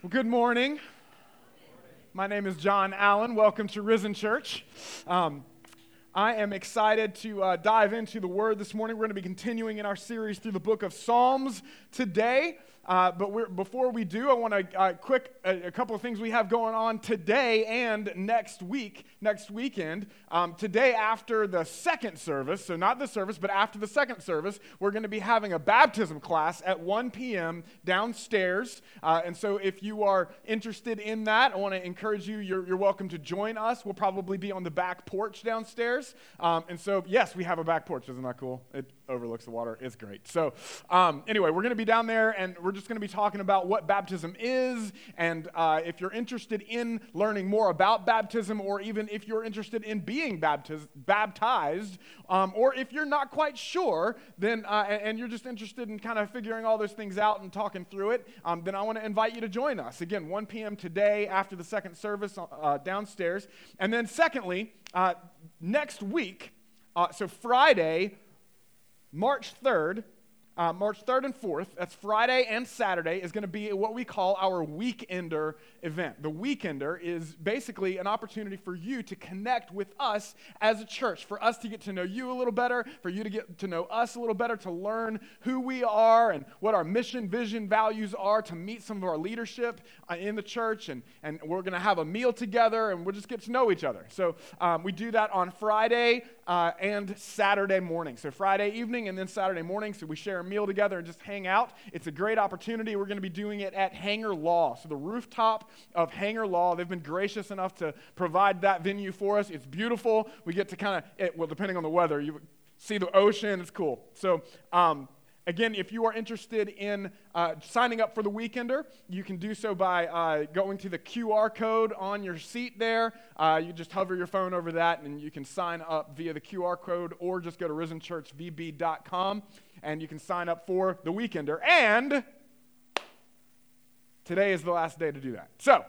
Well, good morning. My name is John Allen. Welcome to Risen Church. Um, I am excited to uh, dive into the Word this morning. We're going to be continuing in our series through the book of Psalms today. Uh, but before we do, I want to uh, quick a, a, couple of things we have going on today and next week, next weekend. Um, today, after the second service, so not the service, but after the second service, we're going to be having a baptism class at 1 p.m. downstairs. Uh, and so, if you are interested in that, I want to encourage you. You're, you're, welcome to join us. We'll probably be on the back porch downstairs. Um, and so, yes, we have a back porch. Isn't that cool? It overlooks the water. It's great. So, um, anyway, we're going to be down there, and we're just going to be talking about what baptism is. And uh, if you're interested in learning more about baptism, or even if you're interested in being baptiz- baptized, um, or if you're not quite sure, then uh, and you're just interested in kind of figuring all those things out and talking through it, um, then I want to invite you to join us again 1 p.m. today after the second service uh, downstairs. And then, secondly, uh, next week, uh, so Friday, March 3rd, uh, March 3rd and 4th, that's Friday and Saturday, is going to be what we call our Weekender event. The Weekender is basically an opportunity for you to connect with us as a church, for us to get to know you a little better, for you to get to know us a little better, to learn who we are and what our mission, vision, values are, to meet some of our leadership uh, in the church. And, and we're going to have a meal together and we'll just get to know each other. So um, we do that on Friday uh, and Saturday morning. So Friday evening and then Saturday morning. So we share a meal together and just hang out. It's a great opportunity. We're going to be doing it at Hangar Law. So the rooftop of Hangar Law, they've been gracious enough to provide that venue for us. It's beautiful. We get to kind of, well, depending on the weather, you see the ocean. It's cool. So, um, Again, if you are interested in uh, signing up for the Weekender, you can do so by uh, going to the QR code on your seat there. Uh, you just hover your phone over that and you can sign up via the QR code or just go to risenchurchvb.com and you can sign up for the Weekender. And today is the last day to do that. So,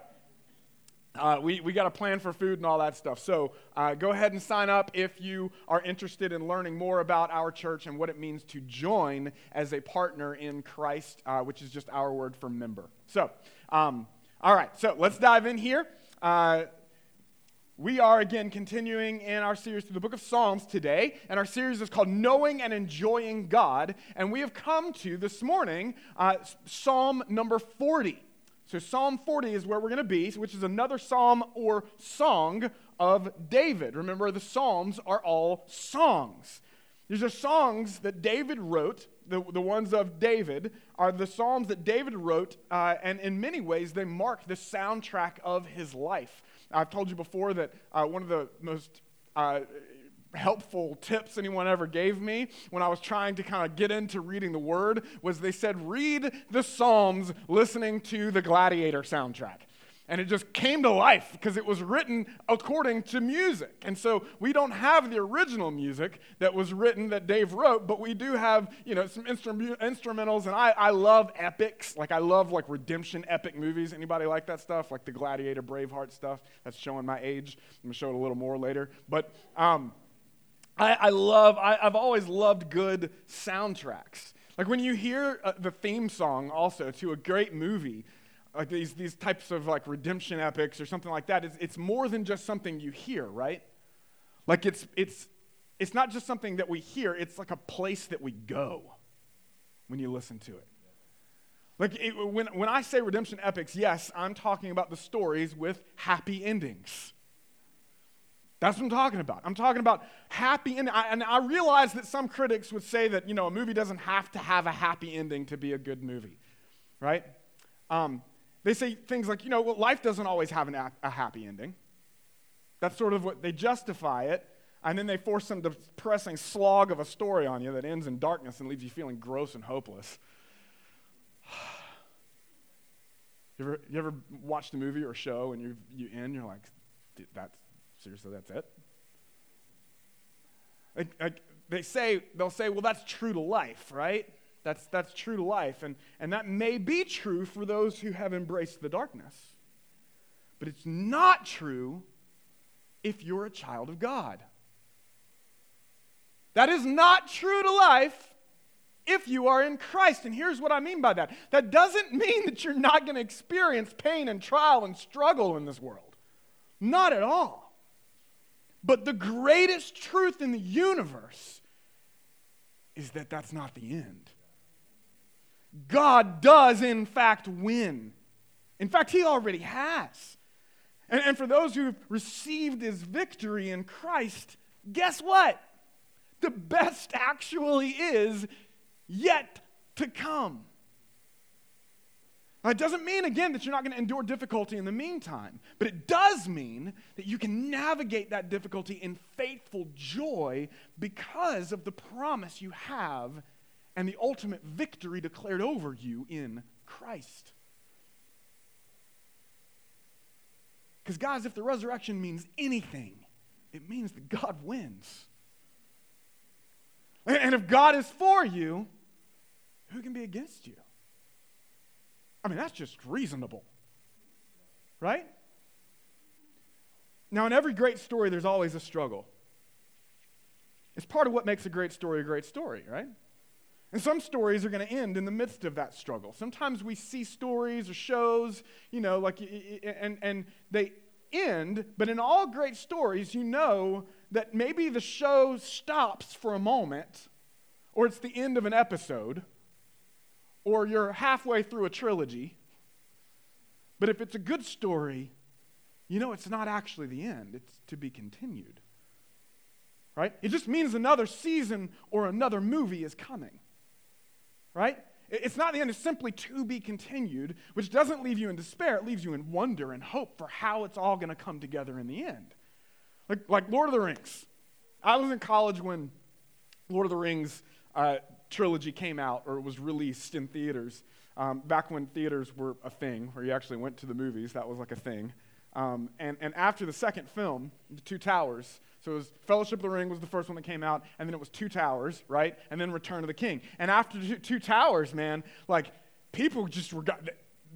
uh, we, we got a plan for food and all that stuff. So uh, go ahead and sign up if you are interested in learning more about our church and what it means to join as a partner in Christ, uh, which is just our word for member. So, um, all right, so let's dive in here. Uh, we are again continuing in our series through the book of Psalms today, and our series is called Knowing and Enjoying God. And we have come to this morning uh, Psalm number 40. So, Psalm 40 is where we're going to be, which is another psalm or song of David. Remember, the Psalms are all songs. These are songs that David wrote. The, the ones of David are the Psalms that David wrote, uh, and in many ways, they mark the soundtrack of his life. I've told you before that uh, one of the most uh, helpful tips anyone ever gave me when I was trying to kind of get into reading the Word was they said, read the Psalms listening to the Gladiator soundtrack. And it just came to life because it was written according to music. And so we don't have the original music that was written that Dave wrote, but we do have, you know, some instru- instrumentals. And I, I love epics. Like I love like redemption epic movies. Anybody like that stuff? Like the Gladiator, Braveheart stuff. That's showing my age. I'm to show it a little more later. But, um, I, I love, I, have always loved good soundtracks. Like when you hear uh, the theme song also to a great movie, like these, these types of like redemption epics or something like that, it's, it's more than just something you hear, right? Like it's, it's, it's not just something that we hear, it's like a place that we go when you listen to it. Like it, when, when I say redemption epics, yes, I'm talking about the stories with happy endings. That's what I'm talking about. I'm talking about happy ending. And I realize that some critics would say that, you know, a movie doesn't have to have a happy ending to be a good movie, right? Um, they say things like, you know, well, life doesn't always have an, a happy ending. That's sort of what they justify it. And then they force some depressing slog of a story on you that ends in darkness and leaves you feeling gross and hopeless. you, ever, you ever watched a movie or show and you, you end, you're like, that's Seriously, that's it? Like, like they say, they'll say, well, that's true to life, right? That's, that's true to life. And, and that may be true for those who have embraced the darkness. But it's not true if you're a child of God. That is not true to life if you are in Christ. And here's what I mean by that that doesn't mean that you're not going to experience pain and trial and struggle in this world. Not at all. But the greatest truth in the universe is that that's not the end. God does, in fact, win. In fact, He already has. And, and for those who've received His victory in Christ, guess what? The best actually is yet to come. Now, it doesn't mean, again, that you're not going to endure difficulty in the meantime, but it does mean that you can navigate that difficulty in faithful joy because of the promise you have and the ultimate victory declared over you in Christ. Because, guys, if the resurrection means anything, it means that God wins. And if God is for you, who can be against you? I mean, that's just reasonable. Right? Now, in every great story, there's always a struggle. It's part of what makes a great story a great story, right? And some stories are going to end in the midst of that struggle. Sometimes we see stories or shows, you know, like, and, and they end, but in all great stories, you know that maybe the show stops for a moment, or it's the end of an episode, or you're halfway through a trilogy. But if it's a good story, you know it's not actually the end, it's to be continued. Right? It just means another season or another movie is coming. Right? It's not the end, it's simply to be continued, which doesn't leave you in despair. It leaves you in wonder and hope for how it's all going to come together in the end. Like, like Lord of the Rings. I was in college when Lord of the Rings uh, trilogy came out or it was released in theaters. Um, back when theaters were a thing, where you actually went to the movies, that was like a thing. Um, and, and after the second film, The Two Towers, so it was Fellowship of the Ring was the first one that came out, and then it was Two Towers, right? And then Return of the King. And after Two, two Towers, man, like people just were got,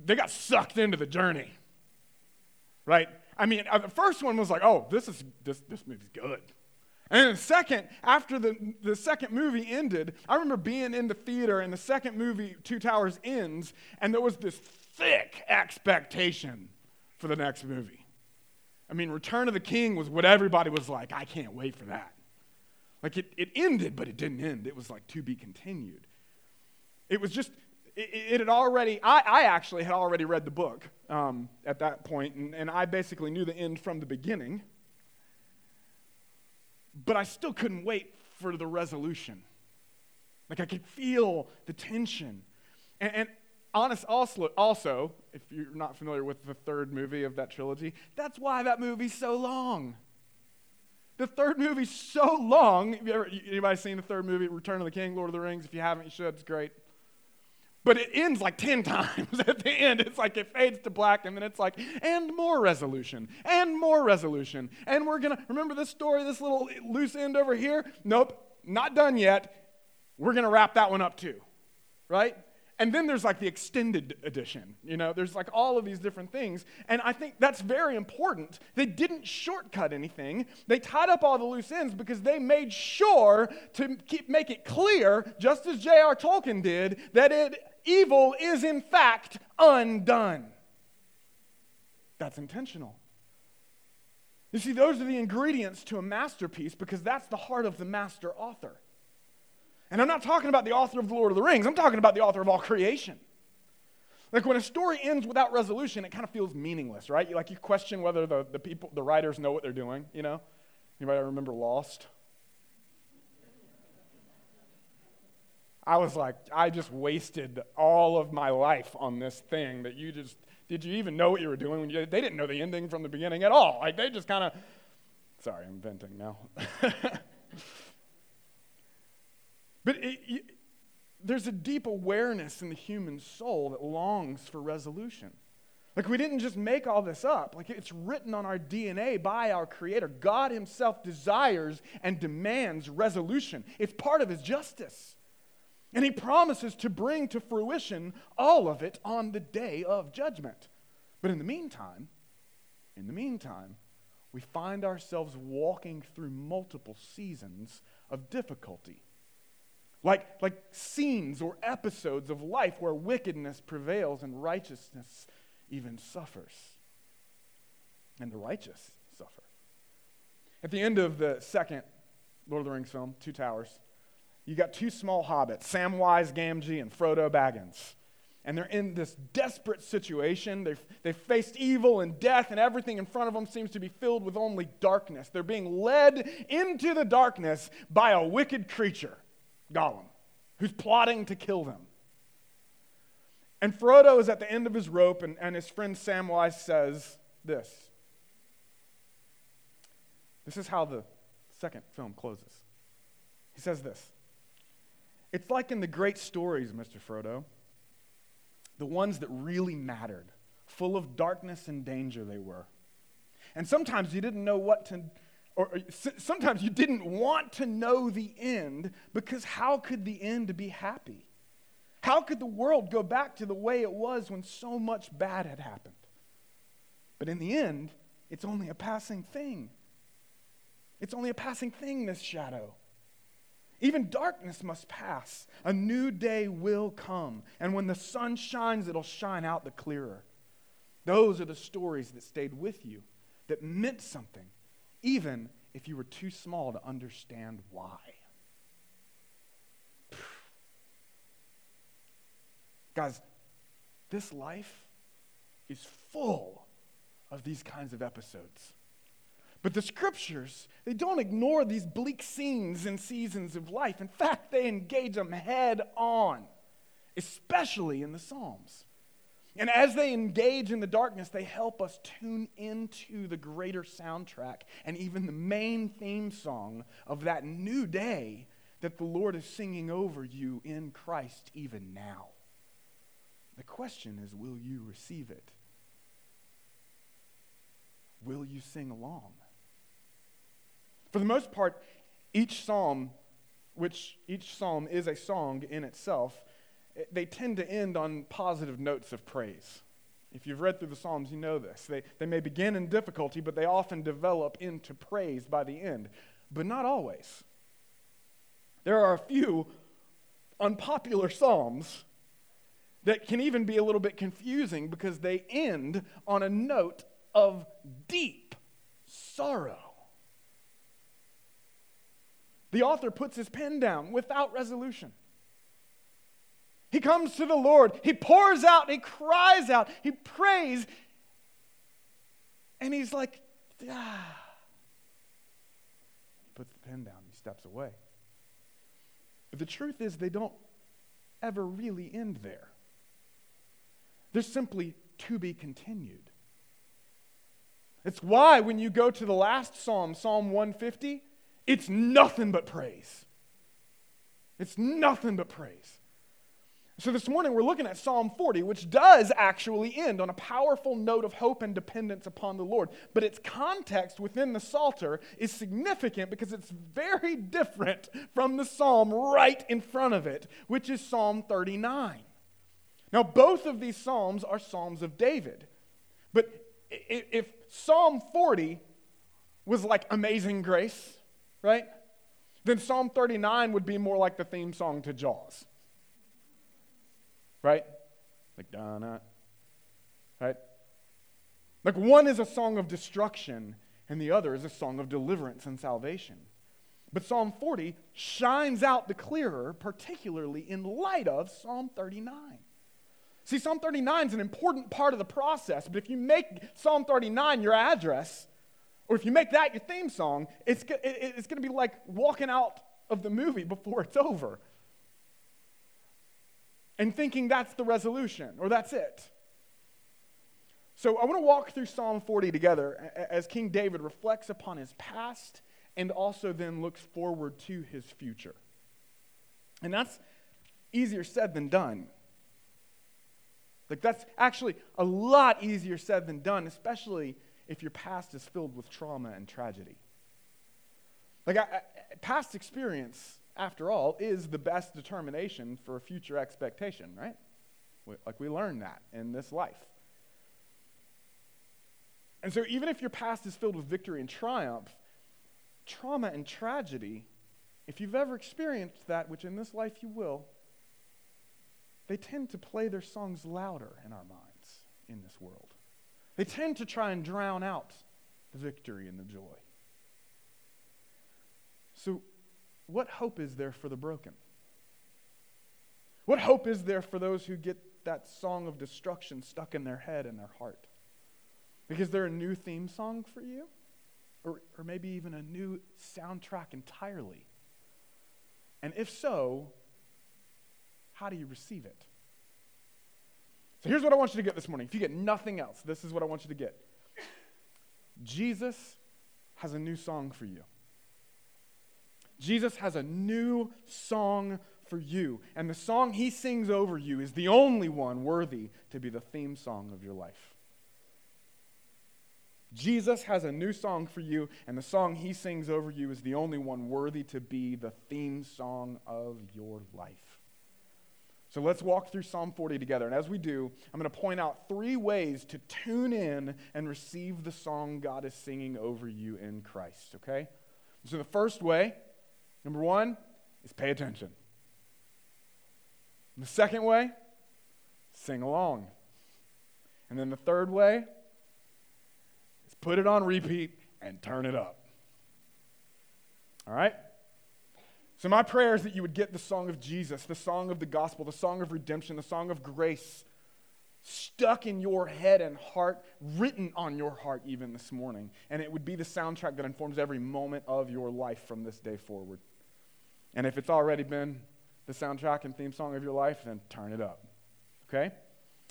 they got sucked into the journey, right? I mean, uh, the first one was like, oh, this is this this movie's good. And then second, after the, the second movie ended, I remember being in the theater and the second movie, Two Towers, ends, and there was this thick expectation for the next movie. I mean, Return of the King was what everybody was like, I can't wait for that. Like it, it ended, but it didn't end. It was like to be continued. It was just, it, it had already, I, I, actually had already read the book um, at that point, and, and I basically knew the end from the beginning but I still couldn't wait for the resolution. Like I could feel the tension. And, and honest, also, also, if you're not familiar with the third movie of that trilogy, that's why that movie's so long. The third movie's so long. Have you ever, anybody seen the third movie, Return of the King, Lord of the Rings? If you haven't, you should. It's great. But it ends like 10 times at the end. It's like it fades to black, and then it's like, and more resolution, and more resolution. And we're going to remember this story, this little loose end over here? Nope, not done yet. We're going to wrap that one up too, right? And then there's like the extended edition. You know, there's like all of these different things. And I think that's very important. They didn't shortcut anything. They tied up all the loose ends because they made sure to keep, make it clear, just as J.R. Tolkien did, that it evil is in fact undone. That's intentional. You see, those are the ingredients to a masterpiece because that's the heart of the master author. And I'm not talking about the author of The Lord of the Rings, I'm talking about the author of all creation. Like when a story ends without resolution, it kind of feels meaningless, right? Like you question whether the, the people, the writers know what they're doing, you know? Anybody remember Lost? I was like, I just wasted all of my life on this thing that you just, did you even know what you were doing? When you, they didn't know the ending from the beginning at all. Like, they just kind of, sorry, I'm venting now. but it, it, there's a deep awareness in the human soul that longs for resolution. Like, we didn't just make all this up. Like, it's written on our DNA by our Creator. God Himself desires and demands resolution, it's part of His justice. And he promises to bring to fruition all of it on the day of judgment. But in the meantime, in the meantime, we find ourselves walking through multiple seasons of difficulty. like, like scenes or episodes of life where wickedness prevails and righteousness even suffers. And the righteous suffer. At the end of the second Lord of the Rings film, Two Towers, you got two small hobbits, Samwise Gamgee and Frodo Baggins. And they're in this desperate situation. They've, they've faced evil and death, and everything in front of them seems to be filled with only darkness. They're being led into the darkness by a wicked creature, Gollum, who's plotting to kill them. And Frodo is at the end of his rope, and, and his friend Samwise says this. This is how the second film closes. He says this It's like in the great stories, Mr. Frodo the ones that really mattered, full of darkness and danger they were. And sometimes you didn't know what to, or, sometimes you didn't want to know the end because how could the end be happy? How could the world go back to the way it was when so much bad had happened? But in the end, it's only a passing thing. It's only a passing thing, this shadow. Even darkness must pass. A new day will come. And when the sun shines, it'll shine out the clearer. Those are the stories that stayed with you, that meant something, even if you were too small to understand why. Guys, this life is full of these kinds of episodes. But the scriptures, they don't ignore these bleak scenes and seasons of life. In fact, they engage them head on, especially in the Psalms. And as they engage in the darkness, they help us tune into the greater soundtrack and even the main theme song of that new day that the Lord is singing over you in Christ even now. The question is will you receive it? Will you sing along? For the most part, each psalm, which each psalm is a song in itself, they tend to end on positive notes of praise. If you've read through the Psalms, you know this. They, they may begin in difficulty, but they often develop into praise by the end, but not always. There are a few unpopular Psalms that can even be a little bit confusing because they end on a note of deep sorrow. The author puts his pen down without resolution. He comes to the Lord, he pours out, he cries out, he prays, and he's like, ah. He puts the pen down, he steps away. But the truth is, they don't ever really end there. They're simply to be continued. It's why when you go to the last psalm, Psalm 150, it's nothing but praise. It's nothing but praise. So, this morning we're looking at Psalm 40, which does actually end on a powerful note of hope and dependence upon the Lord. But its context within the Psalter is significant because it's very different from the psalm right in front of it, which is Psalm 39. Now, both of these psalms are psalms of David. But if Psalm 40 was like Amazing Grace, right? Then Psalm 39 would be more like the theme song to Jaws. Right? Like, Donna. Right? Like, one is a song of destruction, and the other is a song of deliverance and salvation. But Psalm 40 shines out the clearer, particularly in light of Psalm 39. See, Psalm 39 is an important part of the process, but if you make Psalm 39 your address, or if you make that your theme song, it's, it's going to be like walking out of the movie before it's over and thinking that's the resolution or that's it. So I want to walk through Psalm 40 together as King David reflects upon his past and also then looks forward to his future. And that's easier said than done. Like, that's actually a lot easier said than done, especially if your past is filled with trauma and tragedy. Like, I, I, past experience, after all, is the best determination for a future expectation, right? We, like, we learn that in this life. And so, even if your past is filled with victory and triumph, trauma and tragedy if you've ever experienced that, which in this life you will, they tend to play their songs louder in our minds in this world. They tend to try and drown out the victory and the joy. So, what hope is there for the broken? What hope is there for those who get that song of destruction stuck in their head and their heart? Because there a new theme song for you? Or, or maybe even a new soundtrack entirely? And if so, how do you receive it? So here's what I want you to get this morning. If you get nothing else, this is what I want you to get. Jesus has a new song for you. Jesus has a new song for you. And the song he sings over you is the only one worthy to be the theme song of your life. Jesus has a new song for you, and the song he sings over you is the only one worthy to be the theme song of your life. So let's walk through Psalm 40 together. And as we do, I'm going to point out three ways to tune in and receive the song God is singing over you in Christ, okay? So the first way, number one, is pay attention. And the second way, sing along. And then the third way is put it on repeat and turn it up. All right? So, my prayer is that you would get the song of Jesus, the song of the gospel, the song of redemption, the song of grace stuck in your head and heart, written on your heart even this morning. And it would be the soundtrack that informs every moment of your life from this day forward. And if it's already been the soundtrack and theme song of your life, then turn it up. Okay?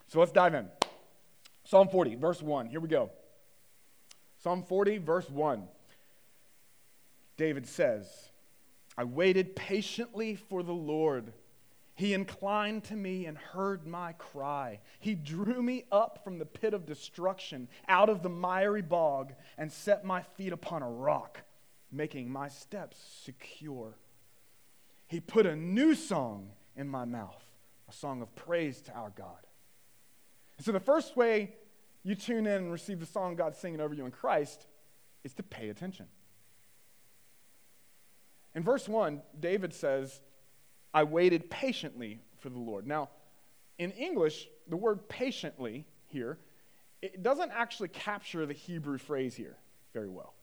So let's dive in. Psalm 40, verse 1. Here we go. Psalm 40, verse 1. David says, I waited patiently for the Lord. He inclined to me and heard my cry. He drew me up from the pit of destruction, out of the miry bog, and set my feet upon a rock, making my steps secure. He put a new song in my mouth, a song of praise to our God. And so, the first way you tune in and receive the song God's singing over you in Christ is to pay attention. In verse 1, David says, I waited patiently for the Lord. Now, in English, the word patiently here, it doesn't actually capture the Hebrew phrase here very well.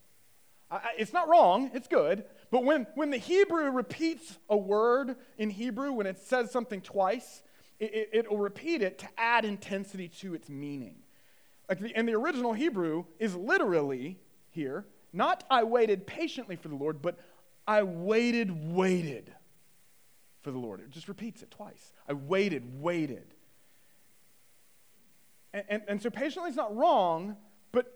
I, it's not wrong, it's good, but when, when the Hebrew repeats a word in Hebrew, when it says something twice, it, it, will repeat it to add intensity to its meaning. Like the, and the original Hebrew is literally here, not I waited patiently for the Lord, but I waited, waited for the Lord. It just repeats it twice. I waited, waited. And, and, and so patiently is not wrong, but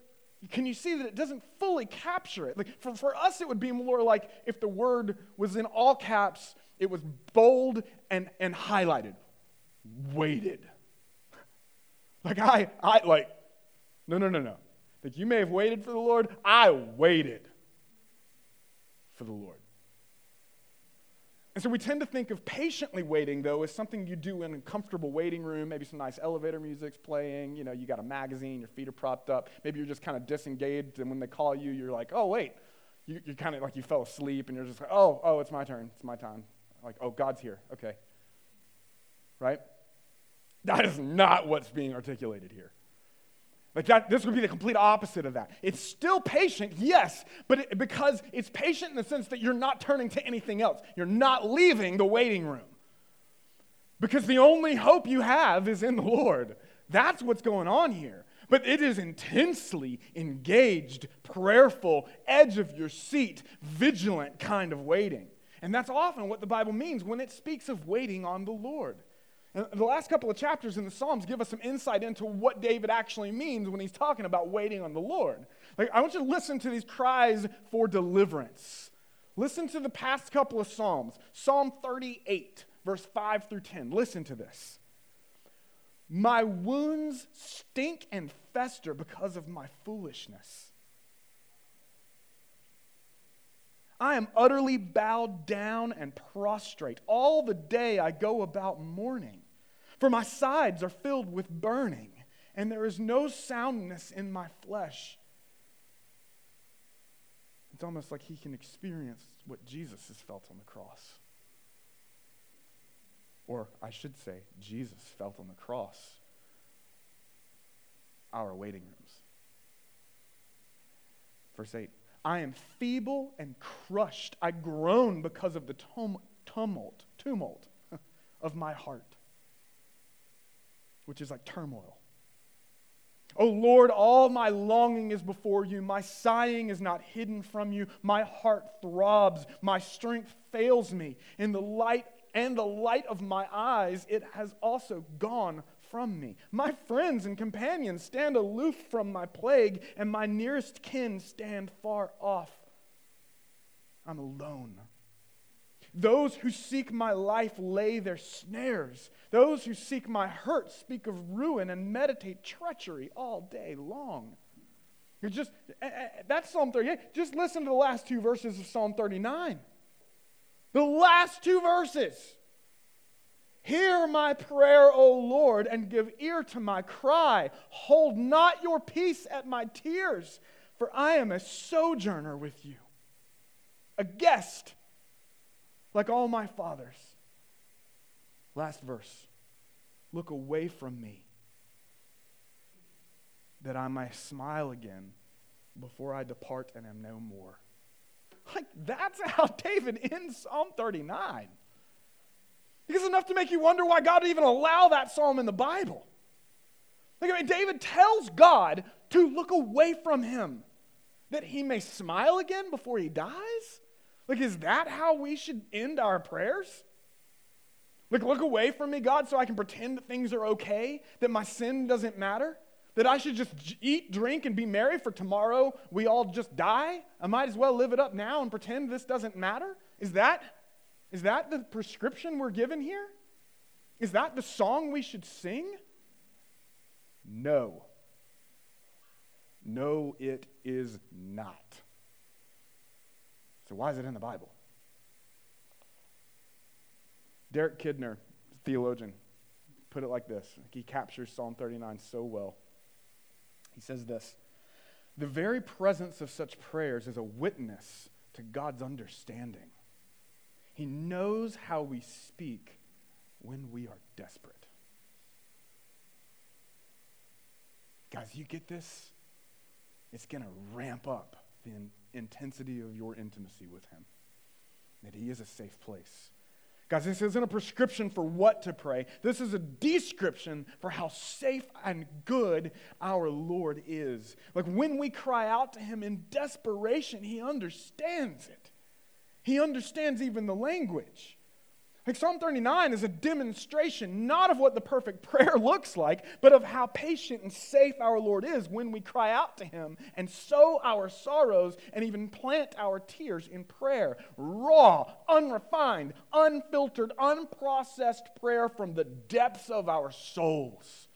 can you see that it doesn't fully capture it? Like for, for us, it would be more like if the word was in all caps, it was bold and, and highlighted. Waited. Like I, I like, no, no, no, no. Like you may have waited for the Lord. I waited for the Lord. And so we tend to think of patiently waiting, though, as something you do in a comfortable waiting room. Maybe some nice elevator music's playing. You know, you got a magazine, your feet are propped up. Maybe you're just kind of disengaged, and when they call you, you're like, oh, wait. You, are kind of like you fell asleep, and you're just like, oh, oh, it's my turn. It's my time. Like, oh, God's here. Okay. Right? That is not what's being articulated here. Like that, this would be the complete opposite of that. It's still patient, yes, but it, because it's patient in the sense that you're not turning to anything else. You're not leaving the waiting room. Because the only hope you have is in the Lord. That's what's going on here. But it is intensely engaged, prayerful, edge of your seat, vigilant kind of waiting. And that's often what the Bible means when it speaks of waiting on the Lord. And the last couple of chapters in the Psalms give us some insight into what David actually means when he's talking about waiting on the Lord. Like, I want you to listen to these cries for deliverance. Listen to the past couple of Psalms. Psalm 38, verse 5 through 10. Listen to this. My wounds stink and fester because of my foolishness. I am utterly bowed down and prostrate. All the day I go about mourning, for my sides are filled with burning, and there is no soundness in my flesh. it's almost like he can experience what Jesus has felt on the cross. Or I should say, Jesus felt on the cross our waiting rooms. Verse 8 I am feeble and crushed. I groan because of the tumult, tumult of my heart, which is like turmoil. O Lord, all my longing is before you. My sighing is not hidden from you. My heart throbs. My strength fails me. In the light and the light of my eyes, it has also gone from me. My friends and companions stand aloof from my plague, and my nearest kin stand far off. I'm alone. Those who seek my life lay their snares. Those who seek my hurt speak of ruin and meditate treachery all day long. You're just eh, eh, that's Psalm 38. Just listen to the last two verses of Psalm 39. The last two verses. Hear my prayer, O Lord, and give ear to my cry. Hold not your peace at my tears, for I am a sojourner with you, a guest like all my fathers. Last verse Look away from me, that I may smile again before I depart and am no more. Like, that's how David ends Psalm 39. Because enough to make you wonder why God even allow that psalm in the Bible. Like, I mean, David tells God to look away from him that he may smile again before he dies. Like, is that how we should end our prayers? Like, look away from me, God, so I can pretend that things are okay, that my sin doesn't matter, that I should just eat, drink, and be merry for tomorrow we all just die? I might as well live it up now and pretend this doesn't matter? Is that, is that the prescription we're given here? Is that the song we should sing? No. No, it is not. So, why is it in the Bible? Derek Kidner, theologian, put it like this. He captures Psalm 39 so well. He says this The very presence of such prayers is a witness to God's understanding. He knows how we speak when we are desperate. Guys, you get this? It's going to ramp up the intensity of your intimacy with Him, that He is a safe place. Guys, this isn't a prescription for what to pray. This is a description for how safe and good our Lord is. Like when we cry out to Him in desperation, He understands it. He understands even the language. Like Psalm 39 is a demonstration not of what the perfect prayer looks like, but of how patient and safe our Lord is when we cry out to Him and sow our sorrows and even plant our tears in prayer. Raw, unrefined, unfiltered, unprocessed prayer from the depths of our souls.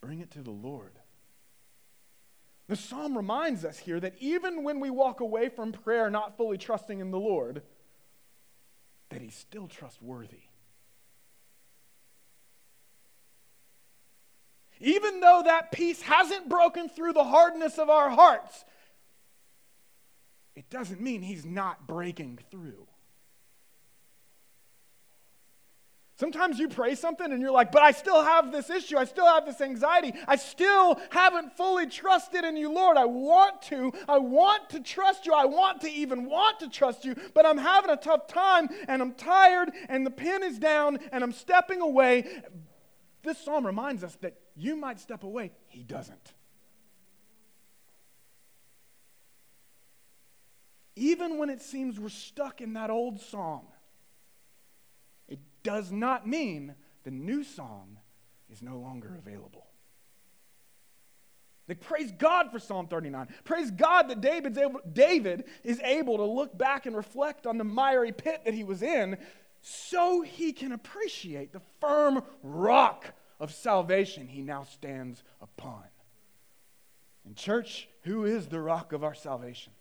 Bring it to the Lord. The psalm reminds us here that even when we walk away from prayer not fully trusting in the Lord, that he's still trustworthy. Even though that peace hasn't broken through the hardness of our hearts, it doesn't mean he's not breaking through. Sometimes you pray something and you're like, but I still have this issue. I still have this anxiety. I still haven't fully trusted in you, Lord. I want to. I want to trust you. I want to even want to trust you, but I'm having a tough time and I'm tired and the pen is down and I'm stepping away. This psalm reminds us that you might step away. He doesn't. Even when it seems we're stuck in that old song does not mean the new song is no longer available. Like, praise God for Psalm 39. Praise God that David's able, David is able to look back and reflect on the miry pit that he was in so he can appreciate the firm rock of salvation he now stands upon. In church, who is the rock of our salvation?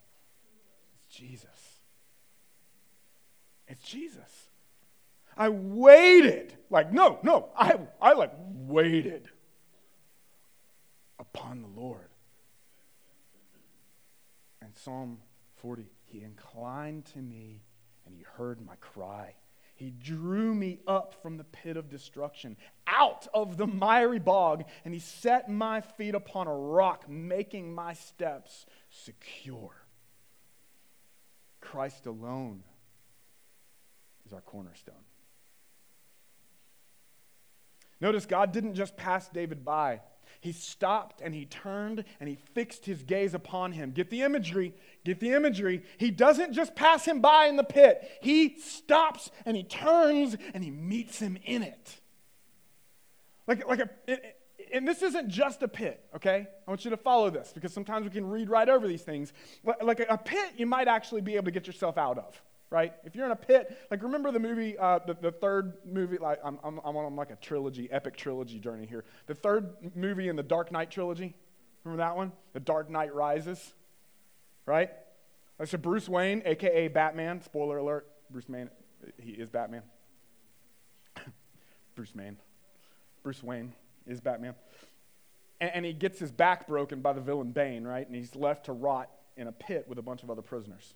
It's Jesus. It's Jesus. I waited. Like, no, no, I, I like waited upon the Lord. And Psalm 40. He inclined to me and he heard my cry. He drew me up from the pit of destruction, out of the miry bog, and he set my feet upon a rock, making my steps secure. Christ alone is our cornerstone. Notice God didn't just pass David by. He stopped and he turned and he fixed his gaze upon him. Get the imagery. Get the imagery. He doesn't just pass him by in the pit, he stops and he turns and he meets him in it. Like, like a, and this isn't just a pit, okay? I want you to follow this because sometimes we can read right over these things. Like a pit, you might actually be able to get yourself out of right? If you're in a pit, like remember the movie, uh, the, the third movie, like I'm, I'm, I'm on like a trilogy, epic trilogy journey here. The third movie in the Dark Knight trilogy, remember that one? The Dark Knight Rises, right? Like so Bruce Wayne, aka Batman, spoiler alert, Bruce Wayne, he is Batman. Bruce Wayne. Bruce Wayne is Batman. And, and he gets his back broken by the villain Bane, right? And he's left to rot in a pit with a bunch of other prisoners.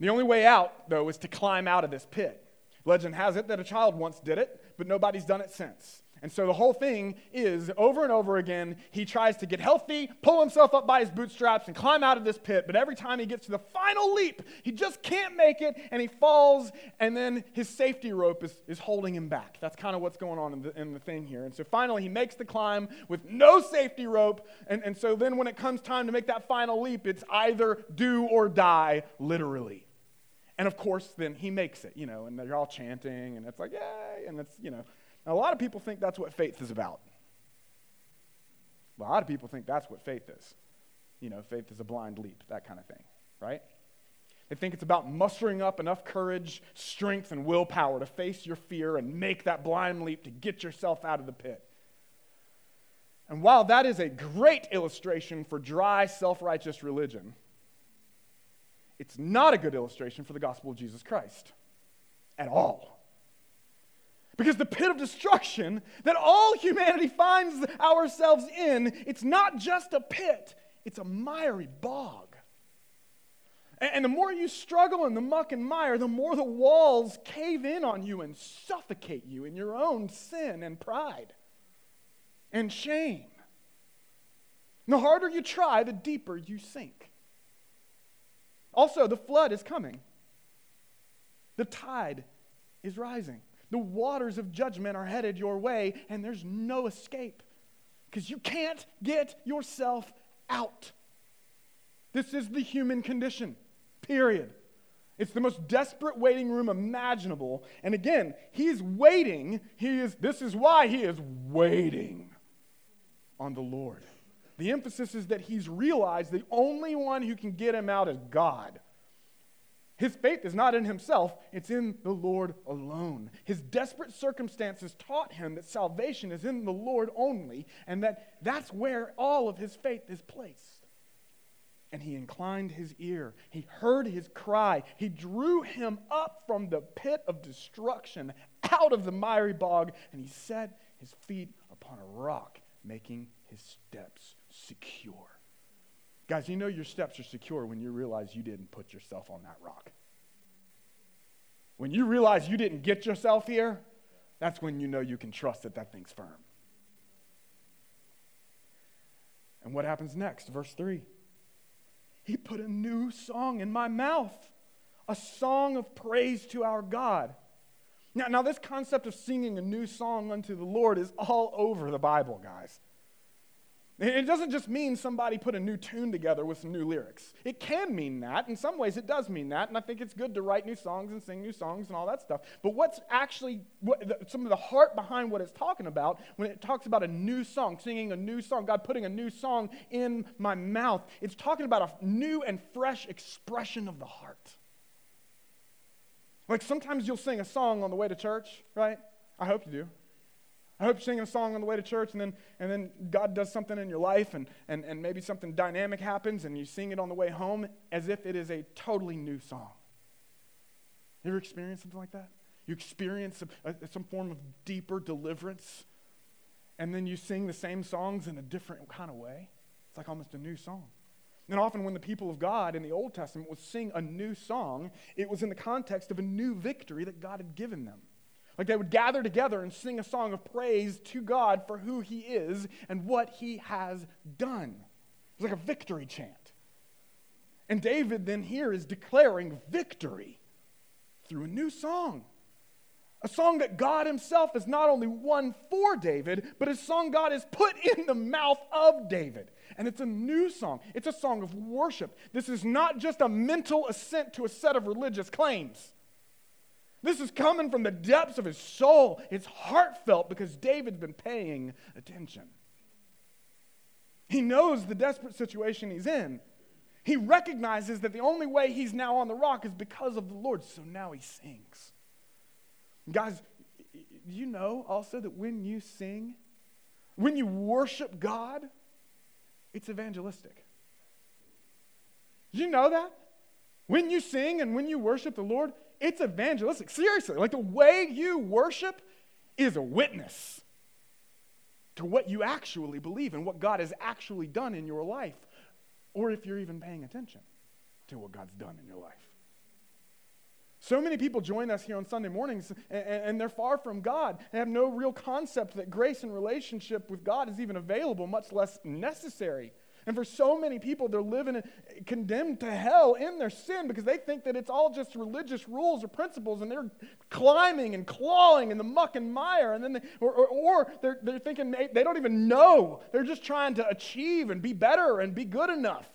The only way out, though, is to climb out of this pit. Legend has it that a child once did it, but nobody's done it since. And so the whole thing is over and over again, he tries to get healthy, pull himself up by his bootstraps, and climb out of this pit. But every time he gets to the final leap, he just can't make it, and he falls, and then his safety rope is, is holding him back. That's kind of what's going on in the, in the thing here. And so finally, he makes the climb with no safety rope. And, and so then when it comes time to make that final leap, it's either do or die, literally. And of course, then he makes it, you know, and they're all chanting, and it's like, yay, and it's, you know. Now, a lot of people think that's what faith is about. A lot of people think that's what faith is. You know, faith is a blind leap, that kind of thing, right? They think it's about mustering up enough courage, strength, and willpower to face your fear and make that blind leap to get yourself out of the pit. And while that is a great illustration for dry, self righteous religion, it's not a good illustration for the gospel of Jesus Christ at all. Because the pit of destruction that all humanity finds ourselves in, it's not just a pit, it's a miry bog. And the more you struggle in the muck and mire, the more the walls cave in on you and suffocate you in your own sin and pride and shame. And the harder you try, the deeper you sink. Also, the flood is coming. The tide is rising. The waters of judgment are headed your way, and there's no escape because you can't get yourself out. This is the human condition, period. It's the most desperate waiting room imaginable. And again, he's waiting. He is, this is why he is waiting on the Lord. The emphasis is that he's realized the only one who can get him out is God. His faith is not in himself, it's in the Lord alone. His desperate circumstances taught him that salvation is in the Lord only, and that that's where all of his faith is placed. And he inclined his ear. He heard his cry. He drew him up from the pit of destruction, out of the miry bog, and he set his feet upon a rock, making his steps secure. Guys, you know your steps are secure when you realize you didn't put yourself on that rock. When you realize you didn't get yourself here, that's when you know you can trust that that thing's firm. And what happens next? Verse 3 He put a new song in my mouth, a song of praise to our God. Now, now, this concept of singing a new song unto the Lord is all over the Bible, guys. It doesn't just mean somebody put a new tune together with some new lyrics. It can mean that. In some ways, it does mean that. And I think it's good to write new songs and sing new songs and all that stuff. But what's actually what, the, some of the heart behind what it's talking about when it talks about a new song, singing a new song, God putting a new song in my mouth, it's talking about a new and fresh expression of the heart. Like sometimes you'll sing a song on the way to church, right? I hope you do. I hope you're singing a song on the way to church and then, and then God does something in your life and, and, and maybe something dynamic happens and you sing it on the way home as if it is a totally new song. You ever experienced something like that? You experience a, some form of deeper deliverance and then you sing the same songs in a different kind of way. It's like almost a new song. And often, when the people of God in the Old Testament would sing a new song, it was in the context of a new victory that God had given them. Like they would gather together and sing a song of praise to God for who He is and what He has done. It's like a victory chant. And David then here is declaring victory through a new song. A song that God Himself has not only won for David, but a song God has put in the mouth of David. And it's a new song. It's a song of worship. This is not just a mental assent to a set of religious claims. This is coming from the depths of his soul. It's heartfelt because David's been paying attention. He knows the desperate situation he's in. He recognizes that the only way he's now on the rock is because of the Lord, so now he sings. Guys, you know also that when you sing, when you worship God, it's evangelistic. You know that? When you sing and when you worship the Lord, it's evangelistic. Seriously, like the way you worship is a witness to what you actually believe and what God has actually done in your life, or if you're even paying attention to what God's done in your life. So many people join us here on Sunday mornings and, and, they're far from God. They have no real concept that grace and relationship with God is even available, much less necessary. And for so many people, they're living condemned to hell in their sin because they think that it's all just religious rules or principles and they're climbing and clawing in the muck and mire. And then they, or, or, or they're, they're thinking they, they don't even know. They're just trying to achieve and be better and be good enough.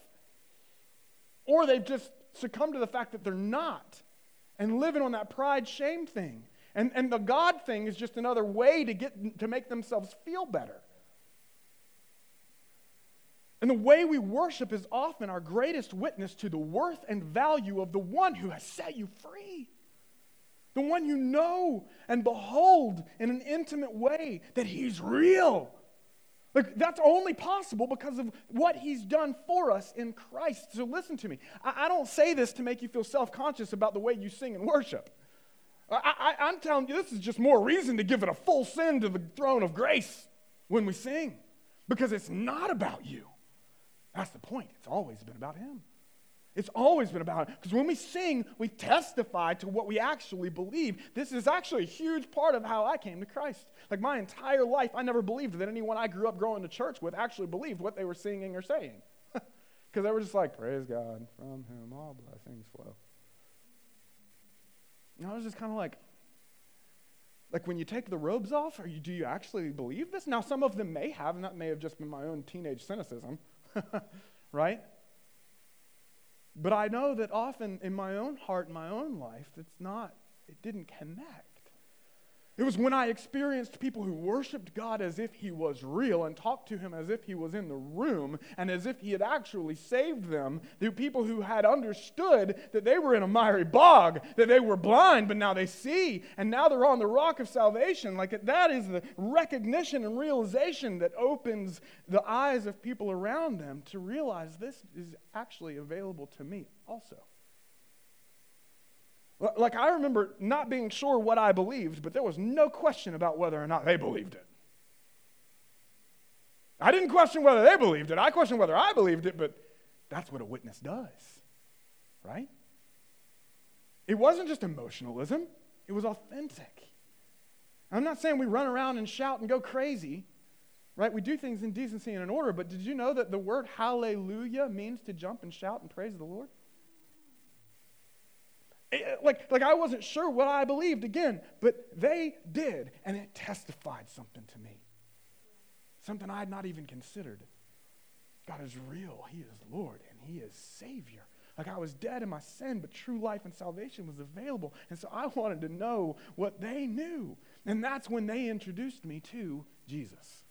Or they've just succumbed to the fact that they're not and living on that pride shame thing. And, and the God thing is just another way to, get, to make themselves feel better. And the way we worship is often our greatest witness to the worth and value of the one who has set you free. The one you know and behold in an intimate way that he's real. Like, that's only possible because of what he's done for us in Christ. So, listen to me. I, I don't say this to make you feel self conscious about the way you sing and worship. I, I, I'm telling you, this is just more reason to give it a full send to the throne of grace when we sing because it's not about you. That's the point. It's always been about Him. It's always been about Him. Because when we sing, we testify to what we actually believe. This is actually a huge part of how I came to Christ. Like my entire life, I never believed that anyone I grew up growing to church with actually believed what they were singing or saying. Because they were just like, praise God, from Him all blessings flow. And I was just kind of like, like when you take the robes off, you, do you actually believe this? Now, some of them may have, and that may have just been my own teenage cynicism. right? But I know that often in my own heart, in my own life, it's not, it didn't connect. It was when I experienced people who worshiped God as if He was real and talked to Him as if He was in the room and as if He had actually saved them. The people who had understood that they were in a miry bog, that they were blind, but now they see, and now they're on the rock of salvation. Like that is the recognition and realization that opens the eyes of people around them to realize this is actually available to me also. Like, I remember not being sure what I believed, but there was no question about whether or not they believed it. I didn't question whether they believed it. I questioned whether I believed it, but that's what a witness does, right? It wasn't just emotionalism, it was authentic. I'm not saying we run around and shout and go crazy, right? We do things in decency and in order, but did you know that the word hallelujah means to jump and shout and praise the Lord? Eh, eh, like, like I wasn't sure what I believed again, but they did, and it testified something to me. Something I had not even considered. God is real. He is Lord, and He is Savior. Like I was dead in my sin, but true life and salvation was available. And so I wanted to know what they knew. And that's when they introduced me to Jesus.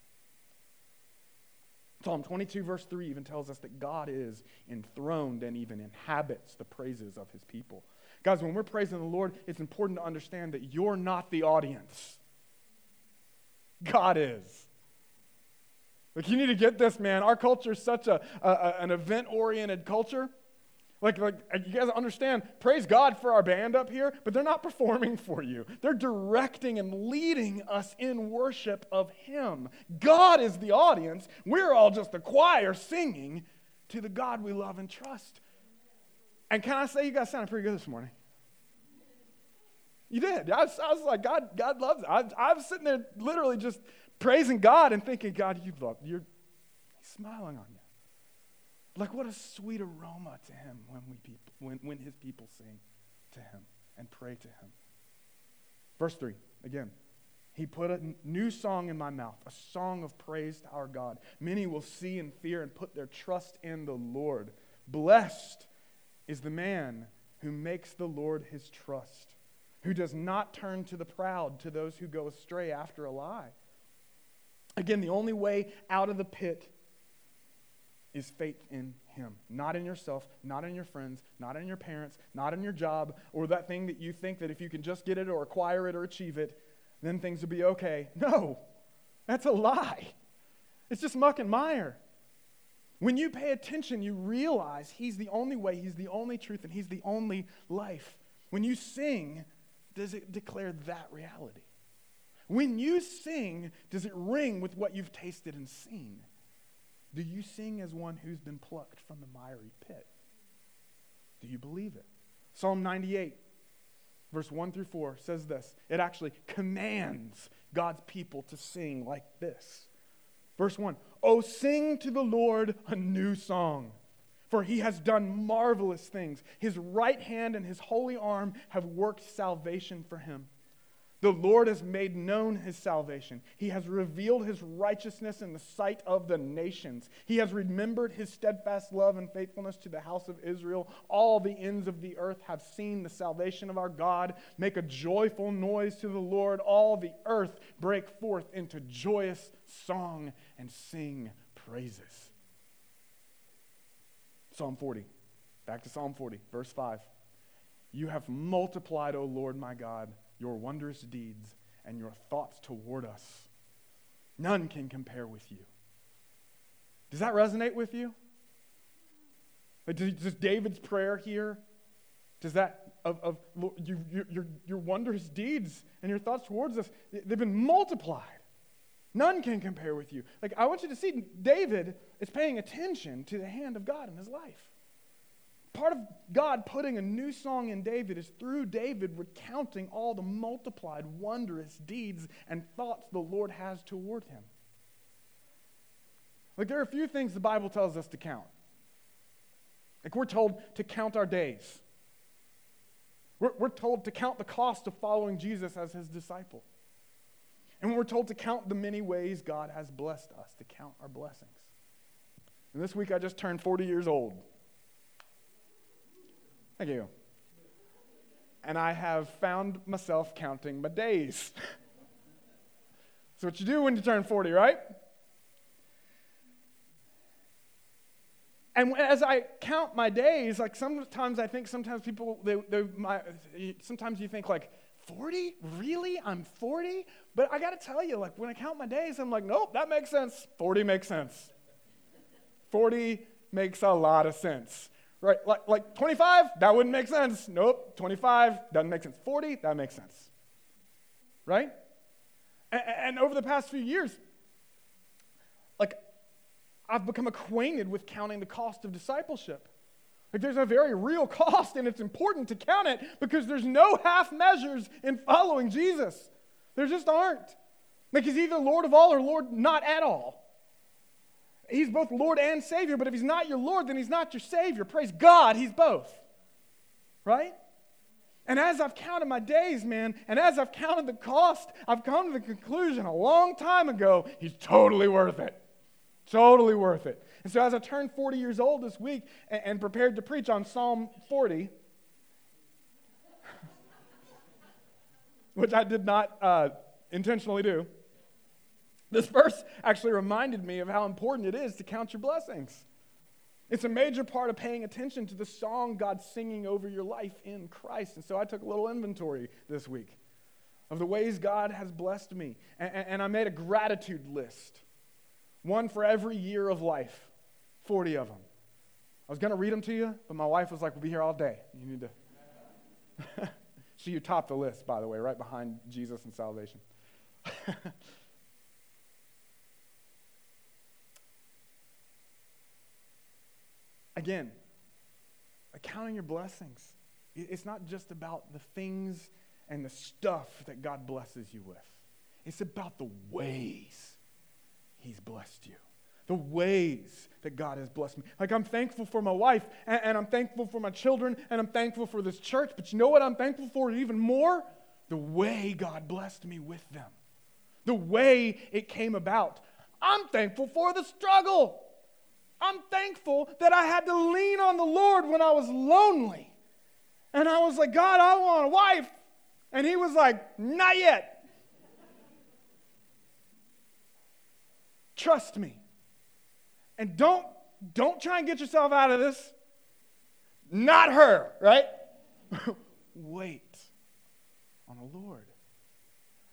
Psalm 22, verse 3 even tells us that God is enthroned and even inhabits the praises of his people. Guys, when we're praising the Lord, it's important to understand that you're not the audience, God is. Like, you need to get this, man. Our culture is such a, a an event oriented culture. Like, like, you guys understand, praise God for our band up here, but they're not performing for you. They're directing and leading us in worship of Him. God is the audience. We're all just the choir singing to the God we love and trust. And can I say, you guys sounded pretty good this morning? You did. I was, I was like, God, God loves it. I, I, was sitting there literally just praising God and thinking, God, you love, you're he's smiling on you. Like what a sweet aroma to him when we people, when, when his people sing to him and pray to him. Verse 3, again. He put a new song in my mouth, a song of praise to our God. Many will see and fear and put their trust in the Lord. Blessed is the man who makes the Lord his trust, who does not turn to the proud, to those who go astray after a lie. Again, the only way out of the pit is faith in him. Not in yourself, not in your friends, not in your parents, not in your job, or that thing that you think that if you can just get it or acquire it or achieve it, then things will be okay. No, that's a lie. It's just muck and mire. When you pay attention, you realize He's the only way, He's the only truth, and He's the only life. When you sing, does it declare that reality? When you sing, does it ring with what you've tasted and seen? Do you sing as one who's been plucked from the miry pit? Do you believe it? Psalm 98 verse 1 through 4 says this it actually commands God's people to sing like this. Verse 1 Oh, sing to the Lord a new song, for he has done marvelous things. His right hand and his holy arm have worked salvation for him. The Lord has made known his salvation. He has revealed his righteousness in the sight of the nations. He has remembered his steadfast love and faithfulness to the house of Israel. All the ends of the earth have seen the salvation of our God. Make a joyful noise to the Lord. All the earth break forth into joyous song and sing praises. Psalm 40. Back to Psalm 40, verse 5. You have multiplied, O Lord my God your wondrous deeds, and your thoughts toward us. None can compare with you. Does that resonate with you? Like, does, David's prayer here, does that, of, of you, your, your wondrous deeds and your thoughts towards us, they've been multiplied. None can compare with you. Like, I want you to see, David is paying attention to the hand of God in his life. Part of God putting a new song in David is through David recounting all the multiplied, wondrous deeds and thoughts the Lord has toward him. Like, there are a few things the Bible tells us to count. Like, we're told to count our days, we're, we're told to count the cost of following Jesus as his disciple. And we're told to count the many ways God has blessed us, to count our blessings. And this week I just turned 40 years old. Thank you. And I have found myself counting my days. That's what you do when you turn 40, right? And as I count my days, like sometimes I think sometimes people, they, they, my, sometimes you think like, 40? Really? I'm 40? But I got to tell you, like when I count my days, I'm like, nope, that makes sense. 40 makes sense. 40 makes a lot of sense. Right? Like, like 25, that wouldn't make sense. Nope. 25 doesn't make sense. 40, that makes sense. Right? And, and over the past few years, like, I've become acquainted with counting the cost of discipleship. Like, there's a very real cost, and it's important to count it because there's no half measures in following Jesus. There just aren't. Like, he's either Lord of all or Lord not at all. He's both Lord and Savior, but if He's not your Lord, then He's not your Savior. Praise God, He's both. Right? And as I've counted my days, man, and as I've counted the cost, I've come to the conclusion a long time ago, He's totally worth it. Totally worth it. And so as I turned 40 years old this week and, and prepared to preach on Psalm 40, which I did not uh, intentionally do, this verse actually reminded me of how important it is to count your blessings. It's a major part of paying attention to the song God's singing over your life in Christ. And so I took a little inventory this week of the ways God has blessed me. And, and I made a gratitude list one for every year of life, 40 of them. I was going to read them to you, but my wife was like, We'll be here all day. You need to. so you top the list, by the way, right behind Jesus and salvation. again, accounting your blessings. It's not just about the things and the stuff that God blesses you with, it's about the ways He's blessed you. The ways that God has blessed me. Like, I'm thankful for my wife, and, and I'm thankful for my children, and I'm thankful for this church. But you know what I'm thankful for even more? The way God blessed me with them, the way it came about. I'm thankful for the struggle. I'm thankful that I had to lean on the Lord when I was lonely. And I was like, God, I want a wife. And he was like, not yet. Trust me. And don't don't try and get yourself out of this. Not her, right? Wait on the Lord.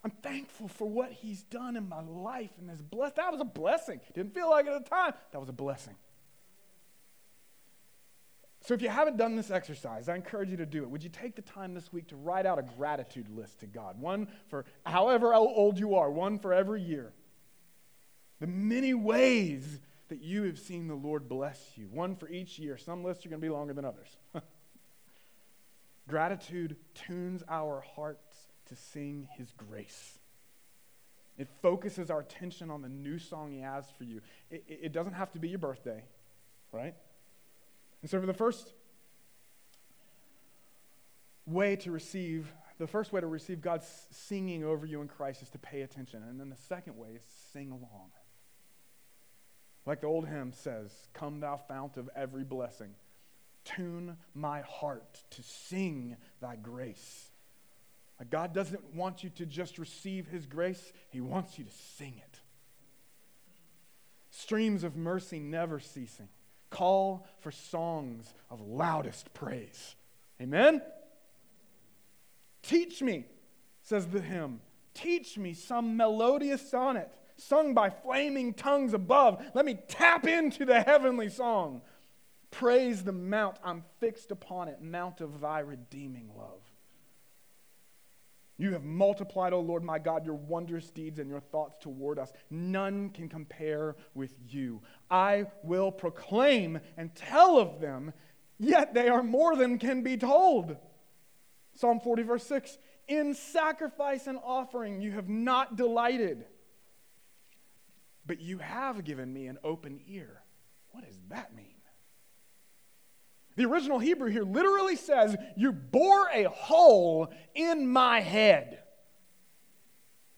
I'm thankful for what he's done in my life and this blessed. That was a blessing. Didn't feel like it at the time. That was a blessing. So if you haven't done this exercise, I encourage you to do it. Would you take the time this week to write out a gratitude list to God? One for however old you are, one for every year. The many ways that you have seen the Lord bless you, one for each year. Some lists are going to be longer than others. Gratitude tunes our hearts to sing his grace. It focuses our attention on the new song he has for you. It, it, doesn't have to be your birthday, right? And so, for the first way to receive, the first way to receive God's singing over you in Christ is to pay attention. And then the second way is sing along. Like the old hymn says, Come, thou fount of every blessing, tune my heart to sing thy grace. God doesn't want you to just receive His grace, He wants you to sing it. Streams of mercy never ceasing. Call for songs of loudest praise. Amen? Teach me, says the hymn. Teach me some melodious sonnet sung by flaming tongues above. Let me tap into the heavenly song. Praise the mount I'm fixed upon it, mount of thy redeeming love. You have multiplied, O Lord my God, your wondrous deeds and your thoughts toward us. None can compare with you. I will proclaim and tell of them, yet they are more than can be told. Psalm 40, verse 6 In sacrifice and offering you have not delighted, but you have given me an open ear. What does that mean? The original Hebrew here literally says, You bore a hole in my head.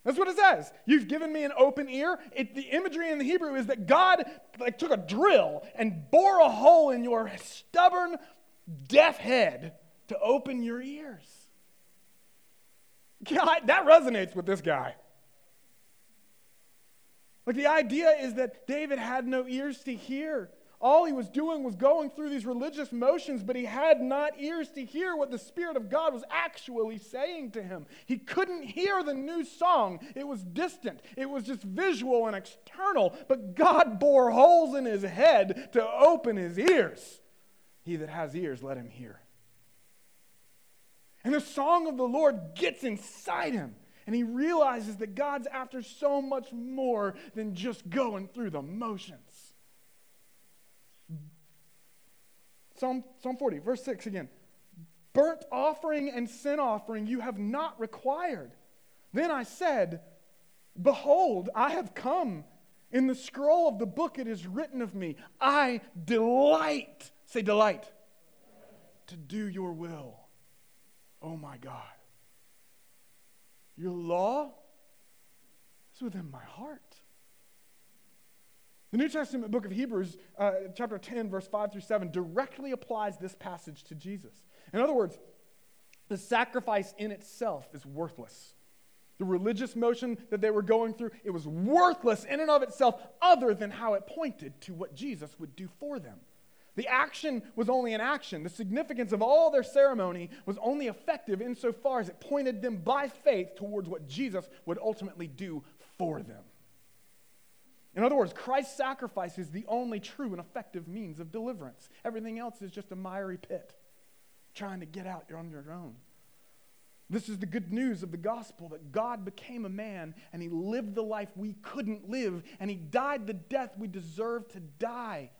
That's what it says. You've given me an open ear. It, the imagery in the Hebrew is that God like, took a drill and bore a hole in your stubborn, deaf head to open your ears. God, that resonates with this guy. Like the idea is that David had no ears to hear. All he was doing was going through these religious motions, but he had not ears to hear what the Spirit of God was actually saying to him. He couldn't hear the new song, it was distant, it was just visual and external. But God bore holes in his head to open his ears. He that has ears, let him hear. And the song of the Lord gets inside him. And he realizes that God's after so much more than just going through the motions. Psalm, Psalm 40, verse 6 again. Burnt offering and sin offering you have not required. Then I said, Behold, I have come. In the scroll of the book it is written of me, I delight, say delight, to do your will. Oh my God. Your law is within my heart. The New Testament book of Hebrews, uh, chapter 10, verse 5 through 7, directly applies this passage to Jesus. In other words, the sacrifice in itself is worthless. The religious motion that they were going through, it was worthless in and of itself, other than how it pointed to what Jesus would do for them. The action was only an action. The significance of all their ceremony was only effective insofar as it pointed them by faith towards what Jesus would ultimately do for them. In other words, Christ's sacrifice is the only true and effective means of deliverance. Everything else is just a miry pit. Trying to get out, on your own. This is the good news of the gospel that God became a man and he lived the life we couldn't live and he died the death we deserved to die.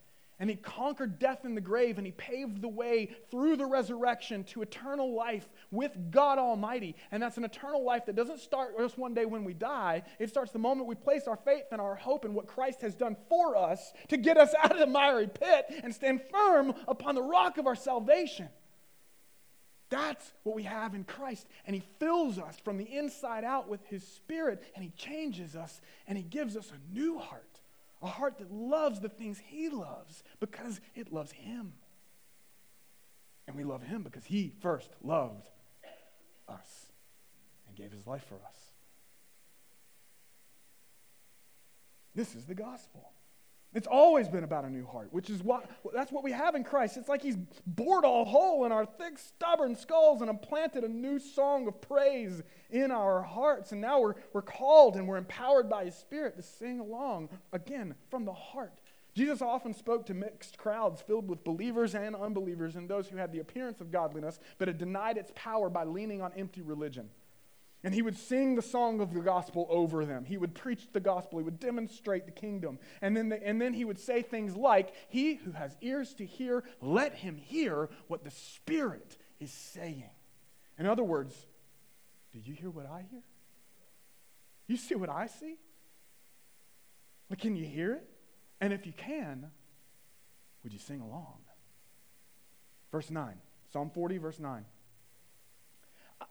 And he conquered death in the grave and he paved the way through the resurrection to eternal life with God Almighty. And that's an eternal life that doesn't start just one day when we die. It starts the moment we place our faith and our hope in what Christ has done for us to get us out of the miry pit and stand firm upon the rock of our salvation. That's what we have in Christ. And He fills us from the inside out with His Spirit, and He changes us, and He gives us a new heart a heart that loves the things He loves because it loves Him. And we love Him because He first loved us and gave His life for us. This is the gospel. It's always been about a new heart, which is what that's what we have in Christ. It's like He's bored a hole in our thick, stubborn skulls and implanted a new song of praise in our hearts. And now we're, we're called and we're empowered by His Spirit to sing along again from the heart. Jesus often spoke to mixed crowds filled with believers and unbelievers and those who had the appearance of godliness but had denied its power by leaning on empty religion. And he would sing the song of the gospel over them. He would preach the gospel. He would demonstrate the kingdom. And then, the, and then he would say things like, He who has ears to hear, let him hear what the Spirit is saying. In other words, do you hear what I hear? You see what I see? But can you hear it? And if you can, would you sing along? Verse 9, Psalm 40, verse 9.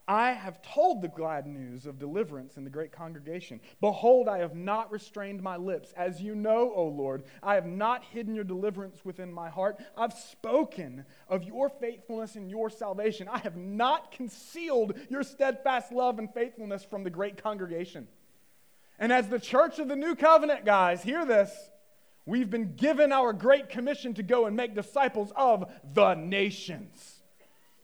I have told the glad news of deliverance in the great congregation. Behold, I have not restrained my lips. As you know, O Lord, I have not hidden your deliverance within my heart. I've spoken of your faithfulness and your salvation. I have not concealed your steadfast love and faithfulness from the great congregation. And as the church of the new covenant, guys, hear this. We've been given our great commission to go and make disciples of the nations.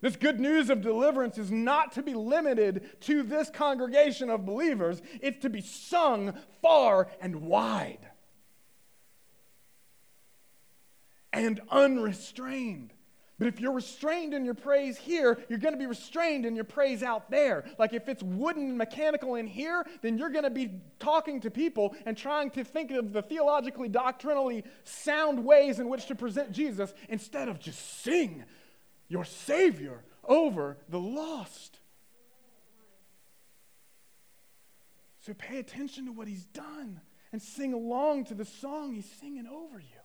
This good news of deliverance is not to be limited to this congregation of believers, it's to be sung far and wide and unrestrained. But if you're restrained in your praise here, you're going to be restrained in your praise out there. Like if it's wooden and mechanical in here, then you're going to be talking to people and trying to think of the theologically, doctrinally sound ways in which to present Jesus instead of just sing your Savior over the lost. So pay attention to what He's done and sing along to the song He's singing over you.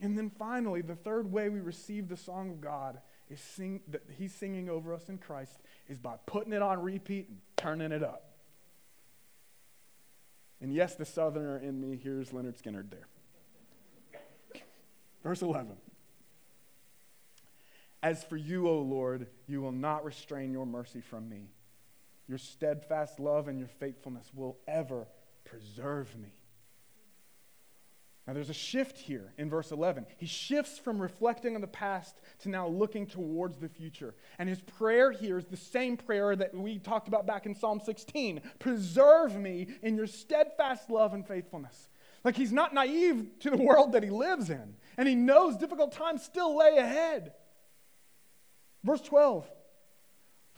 And then finally, the third way we receive the song of God is sing, that He's singing over us in Christ is by putting it on repeat and turning it up. And yes, the southerner in me hears Lynyrd Skynyrd there. Verse 11. As for you, O Lord, you will not restrain your mercy from me. Your steadfast love and your faithfulness will ever preserve me. Now, there's a shift here in verse 11. He shifts from reflecting on the past to now looking towards the future. And his prayer here is the same prayer that we talked about back in Psalm 16 Preserve me in your steadfast love and faithfulness. Like he's not naive to the world that he lives in, and he knows difficult times still lay ahead. Verse 12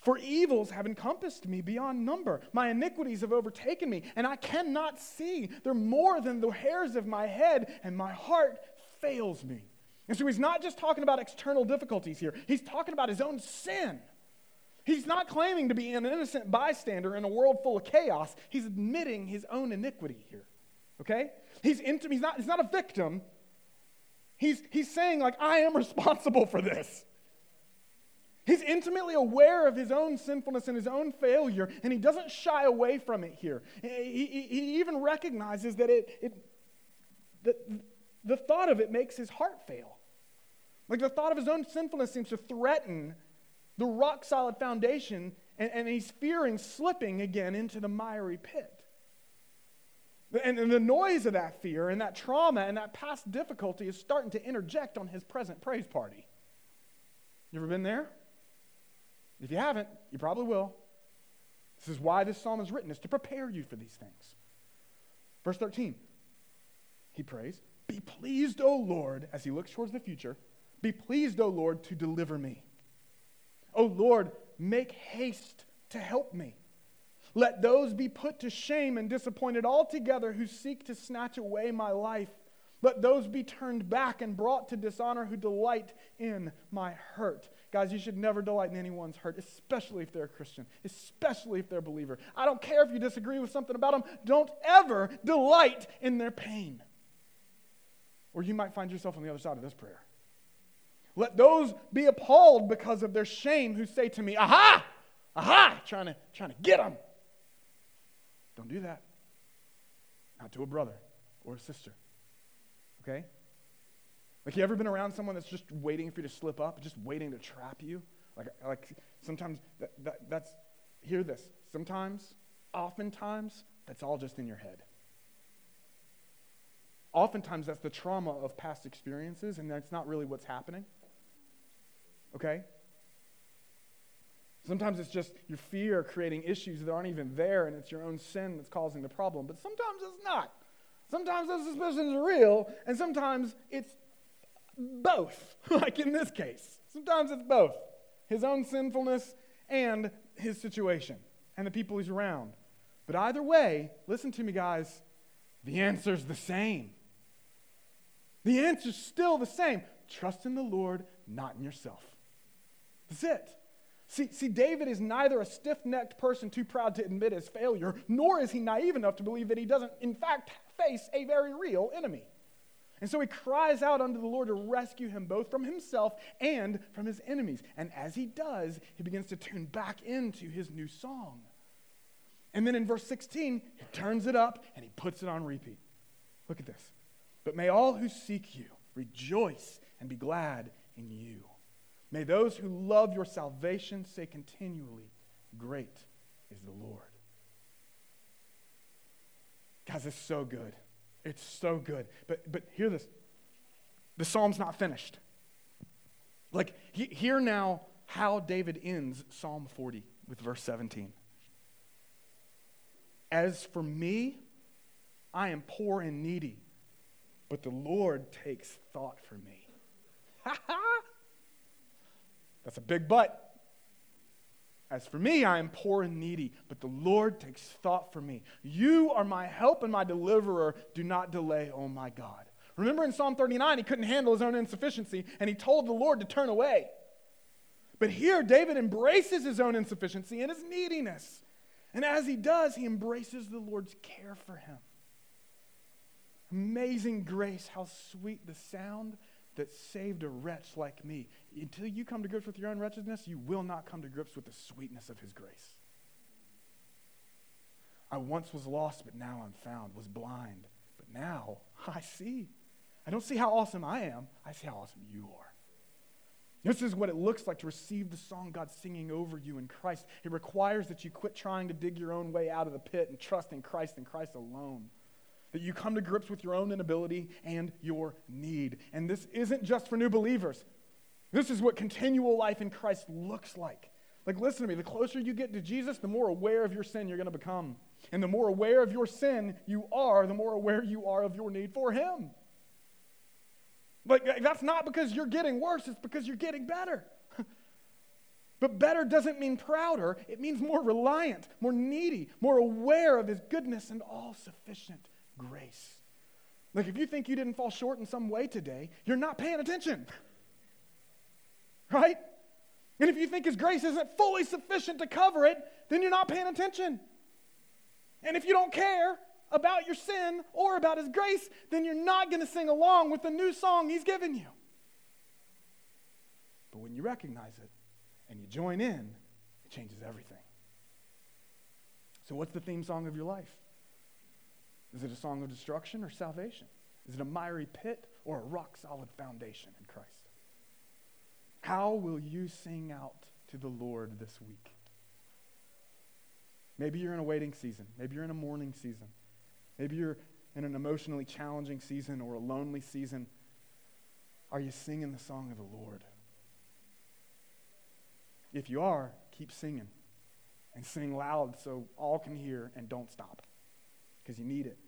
For evils have encompassed me beyond number. My iniquities have overtaken me, and I cannot see. They're more than the hairs of my head, and my heart fails me. And so he's not just talking about external difficulties here, he's talking about his own sin. He's not claiming to be an innocent bystander in a world full of chaos. He's admitting his own iniquity here. Okay? He's, into, he's, not, he's not a victim. He's, he's saying, like, I am responsible for this. He's intimately aware of his own sinfulness and his own failure, and he doesn't shy away from it here. He, he, he even recognizes that, it, it, that the thought of it makes his heart fail. Like the thought of his own sinfulness seems to threaten the rock solid foundation, and, and he's fearing slipping again into the miry pit. And, and the noise of that fear and that trauma and that past difficulty is starting to interject on his present praise party. You ever been there? If you haven't, you probably will. This is why this psalm is written, is to prepare you for these things. Verse 13, he prays, Be pleased, O Lord, as he looks towards the future, be pleased, O Lord, to deliver me. O Lord, make haste to help me. Let those be put to shame and disappointed altogether who seek to snatch away my life. Let those be turned back and brought to dishonor who delight in my hurt. Guys, you should never delight in anyone's hurt, especially if they're a Christian, especially if they're a believer. I don't care if you disagree with something about them, don't ever delight in their pain. Or you might find yourself on the other side of this prayer. Let those be appalled because of their shame who say to me, Aha! Aha! Trying to, trying to get them. Don't do that. Not to a brother or a sister. Okay? Like, you ever been around someone that's just waiting for you to slip up, just waiting to trap you? Like, like sometimes that, that, that's, hear this. Sometimes, oftentimes, that's all just in your head. Oftentimes, that's the trauma of past experiences, and that's not really what's happening. Okay? Sometimes it's just your fear creating issues that aren't even there, and it's your own sin that's causing the problem. But sometimes it's not. Sometimes those suspicions are real, and sometimes it's both, like in this case. Sometimes it's both his own sinfulness and his situation and the people he's around. But either way, listen to me, guys, the answer's the same. The answer's still the same. Trust in the Lord, not in yourself. That's it. See, see, David is neither a stiff necked person too proud to admit his failure, nor is he naive enough to believe that he doesn't, in fact, face a very real enemy. And so he cries out unto the Lord to rescue him both from himself and from his enemies. And as he does, he begins to tune back into his new song. And then in verse 16, he turns it up and he puts it on repeat. Look at this. But may all who seek you rejoice and be glad in you. May those who love your salvation say continually, Great is the Lord. Guys, it's so good. It's so good. But, but hear this the psalm's not finished. Like, he, hear now how David ends Psalm 40 with verse 17. As for me, I am poor and needy, but the Lord takes thought for me. That's a big but. As for me, I am poor and needy, but the Lord takes thought for me. You are my help and my deliverer. Do not delay, oh my God. Remember in Psalm 39, he couldn't handle his own insufficiency, and he told the Lord to turn away. But here, David embraces his own insufficiency and his neediness. And as he does, he embraces the Lord's care for him. Amazing grace, how sweet the sound that saved a wretch like me. Until you come to grips with your own wretchedness, you will not come to grips with the sweetness of his grace. I once was lost, but now I'm found, was blind, but now I see. I don't see how awesome I am, I see how awesome you are. This is what it looks like to receive the song God's singing over you in Christ. It requires that you quit trying to dig your own way out of the pit and trust in Christ and Christ alone that you come to grips with your own inability and your need. And this isn't just for new believers. This is what continual life in Christ looks like. Like, listen to me, the closer you get to Jesus, the more aware of your sin you're going to become. And the more aware of your sin you are, the more aware you are of your need for Him. Like, that's not because you're getting worse, it's because you're getting better. but better doesn't mean prouder, it means more reliant, more needy, more aware of His goodness and all sufficient grace. Like, if you think you didn't fall short in some way today, you're not paying attention. Right? And if you think His grace isn't fully sufficient to cover it, then you're not paying attention. And if you don't care about your sin or about His grace, then you're not going to sing along with the new song He's given you. But when you recognize it and you join in, it changes everything. So, what's the theme song of your life? Is it a song of destruction or salvation? Is it a miry pit or a rock solid foundation in Christ? How will you sing out to the Lord this week? Maybe you're in a waiting season. Maybe you're in a mourning season. Maybe you're in an emotionally challenging season or a lonely season. Are you singing the song of the Lord? If you are, keep singing and sing loud so all can hear and don't stop because you need it.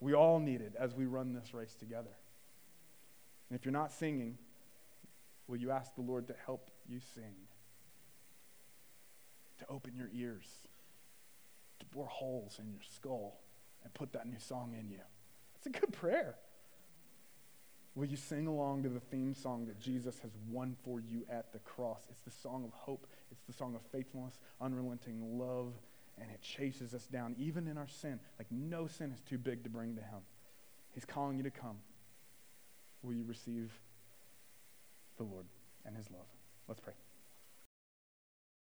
We all need it as we run this race together. And if you're not singing, will you ask the Lord to help you sing? To open your ears, to bore holes in your skull, and put that new song in you. It's a good prayer. Will you sing along to the theme song that Jesus has won for you at the cross? It's the song of hope, it's the song of faithfulness, unrelenting love, and it chases us down, even in our sin. Like no sin is too big to bring to Him. He's calling you to come. Will you receive the Lord and His love? Let's pray.